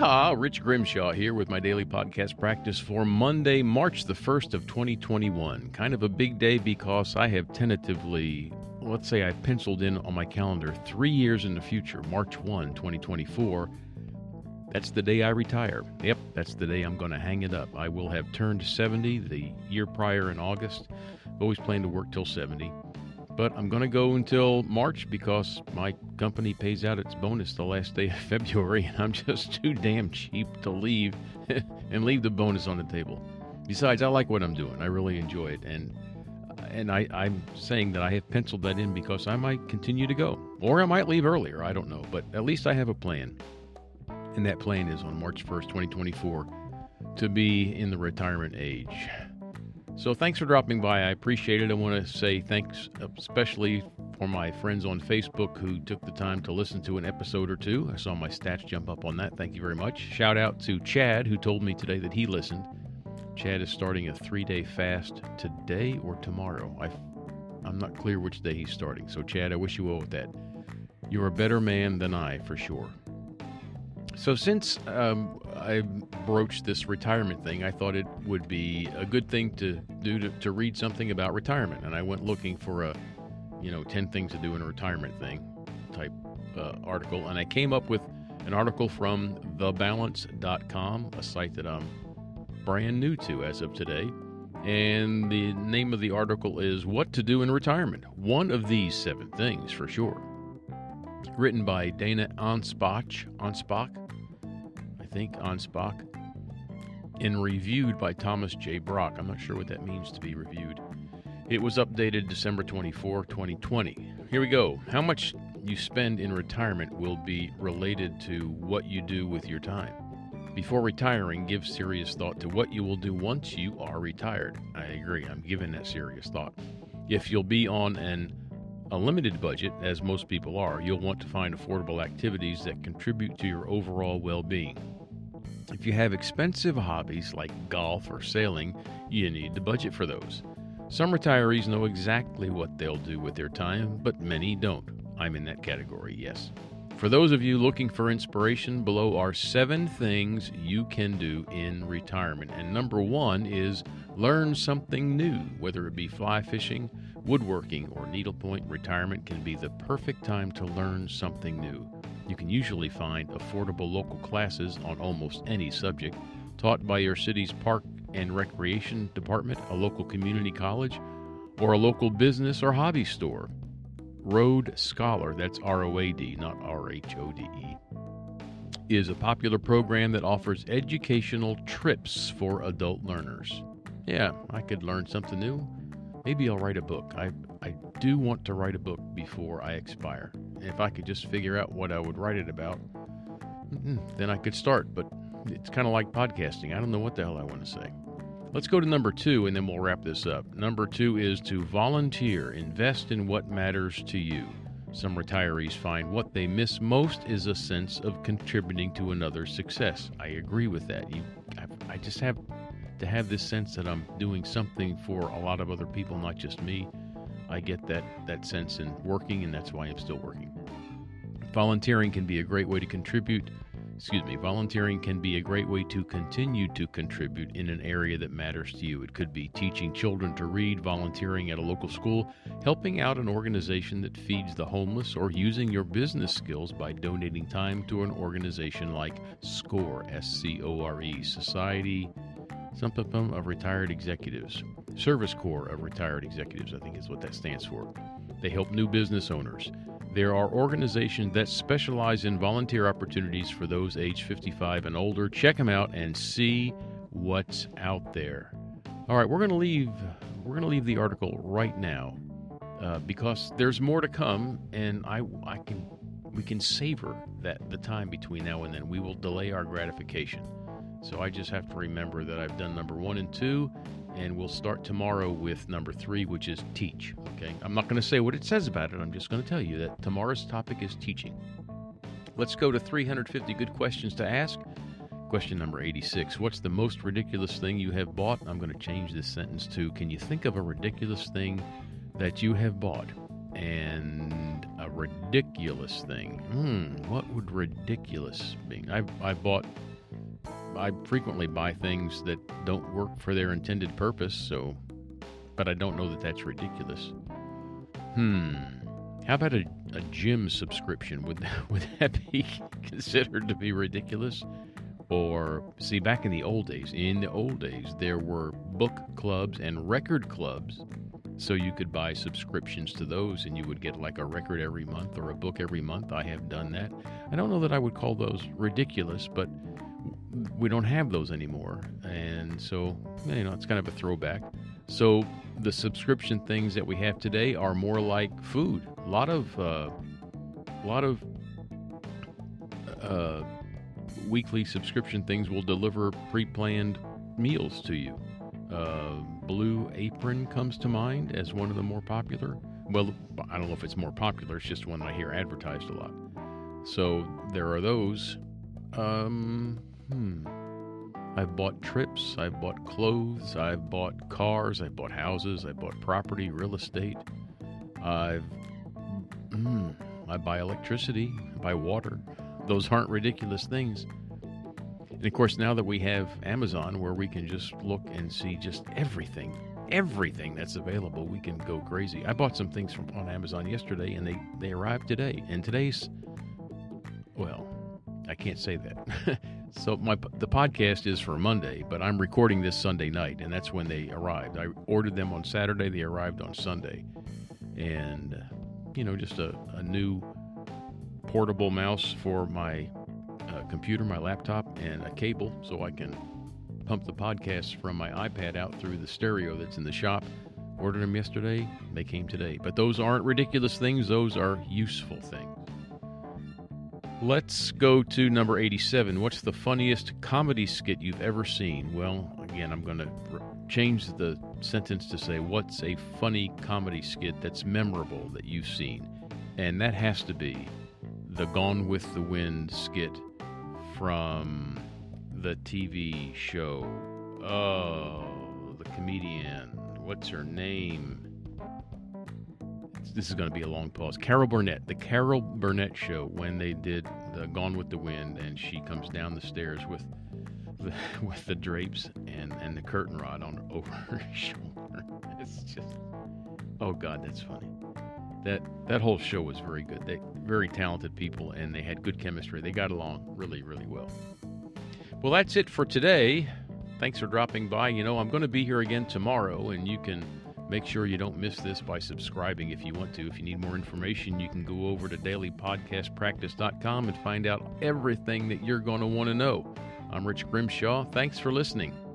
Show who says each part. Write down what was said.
Speaker 1: Yeehaw! Rich Grimshaw here with my daily podcast practice for Monday, March the 1st of 2021. Kind of a big day because I have tentatively, let's say I penciled in on my calendar three years in the future, March 1, 2024. That's the day I retire. Yep, that's the day I'm going to hang it up. I will have turned 70 the year prior in August. I've always planned to work till 70 but I'm going to go until March because my company pays out its bonus the last day of February, and I'm just too damn cheap to leave and leave the bonus on the table. Besides, I like what I'm doing. I really enjoy it, and and I, I'm saying that I have penciled that in because I might continue to go, or I might leave earlier. I don't know, but at least I have a plan, and that plan is on March 1st, 2024, to be in the retirement age. So thanks for dropping by. I appreciate it. I want to say thanks especially for my friends on Facebook who took the time to listen to an episode or two. I saw my stats jump up on that. Thank you very much. Shout out to Chad who told me today that he listened. Chad is starting a three day fast today or tomorrow. I, I'm not clear which day he's starting. So, Chad, I wish you well with that. You're a better man than I, for sure. So, since um, I broached this retirement thing, I thought it would be a good thing to do to, to, read something about retirement. And I went looking for a, you know, 10 things to do in a retirement thing type uh, article. And I came up with an article from thebalance.com, a site that I'm brand new to as of today. And the name of the article is What to Do in Retirement. One of these seven things for sure. Written by Dana Anspach. Anspach I think, on and reviewed by Thomas J. Brock. I'm not sure what that means to be reviewed. It was updated December 24, 2020. Here we go. How much you spend in retirement will be related to what you do with your time. Before retiring, give serious thought to what you will do once you are retired. I agree, I'm giving that serious thought. If you'll be on an a limited budget, as most people are, you'll want to find affordable activities that contribute to your overall well being. If you have expensive hobbies like golf or sailing, you need to budget for those. Some retirees know exactly what they'll do with their time, but many don't. I'm in that category, yes. For those of you looking for inspiration, below are seven things you can do in retirement. And number one is learn something new, whether it be fly fishing, woodworking, or needlepoint. Retirement can be the perfect time to learn something new. You can usually find affordable local classes on almost any subject taught by your city's park and recreation department, a local community college, or a local business or hobby store. Road Scholar, that's R O A D, not R H O D E, is a popular program that offers educational trips for adult learners. Yeah, I could learn something new. Maybe I'll write a book. I, I do want to write a book before I expire. If I could just figure out what I would write it about, then I could start. But it's kind of like podcasting. I don't know what the hell I want to say. Let's go to number two and then we'll wrap this up. Number two is to volunteer, invest in what matters to you. Some retirees find what they miss most is a sense of contributing to another's success. I agree with that. You, I, I just have to have this sense that I'm doing something for a lot of other people, not just me. I get that that sense in working, and that's why I'm still working. Volunteering can be a great way to contribute. Excuse me, volunteering can be a great way to continue to contribute in an area that matters to you. It could be teaching children to read, volunteering at a local school, helping out an organization that feeds the homeless, or using your business skills by donating time to an organization like SCORE, S C O R E, Society Something of them are Retired Executives. Service Corps of Retired Executives, I think is what that stands for. They help new business owners. There are organizations that specialize in volunteer opportunities for those age 55 and older. Check them out and see what's out there. All right, we're going to leave we're going to leave the article right now uh, because there's more to come, and I I can we can savor that the time between now and then. We will delay our gratification. So I just have to remember that I've done number one and two, and we'll start tomorrow with number three, which is teach. Okay, I'm not going to say what it says about it. I'm just going to tell you that tomorrow's topic is teaching. Let's go to 350 good questions to ask. Question number 86 What's the most ridiculous thing you have bought? I'm going to change this sentence to Can you think of a ridiculous thing that you have bought? And a ridiculous thing. Hmm, what would ridiculous be? I, I bought I frequently buy things that don't work for their intended purpose, so but I don't know that that's ridiculous. Hmm. How about a, a gym subscription? Would would that be considered to be ridiculous? Or see, back in the old days, in the old days, there were book clubs and record clubs so you could buy subscriptions to those and you would get like a record every month or a book every month. I have done that. I don't know that I would call those ridiculous, but we don't have those anymore. And so, you know, it's kind of a throwback. So the subscription things that we have today are more like food. A lot of, uh, a lot of, uh, weekly subscription things will deliver pre-planned meals to you. Uh, Blue Apron comes to mind as one of the more popular. Well, I don't know if it's more popular, it's just one I hear advertised a lot. So there are those. Um, hmm. I've bought trips, I've bought clothes, I've bought cars, I've bought houses, I've bought property, real estate. I've. Hmm, I buy electricity, I buy water. Those aren't ridiculous things. And of course, now that we have Amazon where we can just look and see just everything, everything that's available, we can go crazy. I bought some things from on Amazon yesterday and they, they arrived today. And today's, well, I can't say that. so my the podcast is for Monday, but I'm recording this Sunday night, and that's when they arrived. I ordered them on Saturday. They arrived on Sunday, and uh, you know, just a, a new portable mouse for my a computer, my laptop, and a cable so I can pump the podcasts from my iPad out through the stereo that's in the shop. Ordered them yesterday, they came today. But those aren't ridiculous things, those are useful things. Let's go to number 87. What's the funniest comedy skit you've ever seen? Well, again, I'm going to change the sentence to say, What's a funny comedy skit that's memorable that you've seen? And that has to be the Gone with the Wind skit from the TV show. Oh, the comedian. What's her name? This is going to be a long pause. Carol Burnett, the Carol Burnett show, when they did the Gone with the Wind, and she comes down the stairs with the, with the drapes and, and the curtain rod on over her shoulder. It's just, oh God, that's funny. That that whole show was very good. They very talented people and they had good chemistry. They got along really, really well. Well, that's it for today. Thanks for dropping by. You know, I'm going to be here again tomorrow, and you can make sure you don't miss this by subscribing if you want to. If you need more information, you can go over to dailypodcastpractice.com and find out everything that you're going to want to know. I'm Rich Grimshaw. Thanks for listening.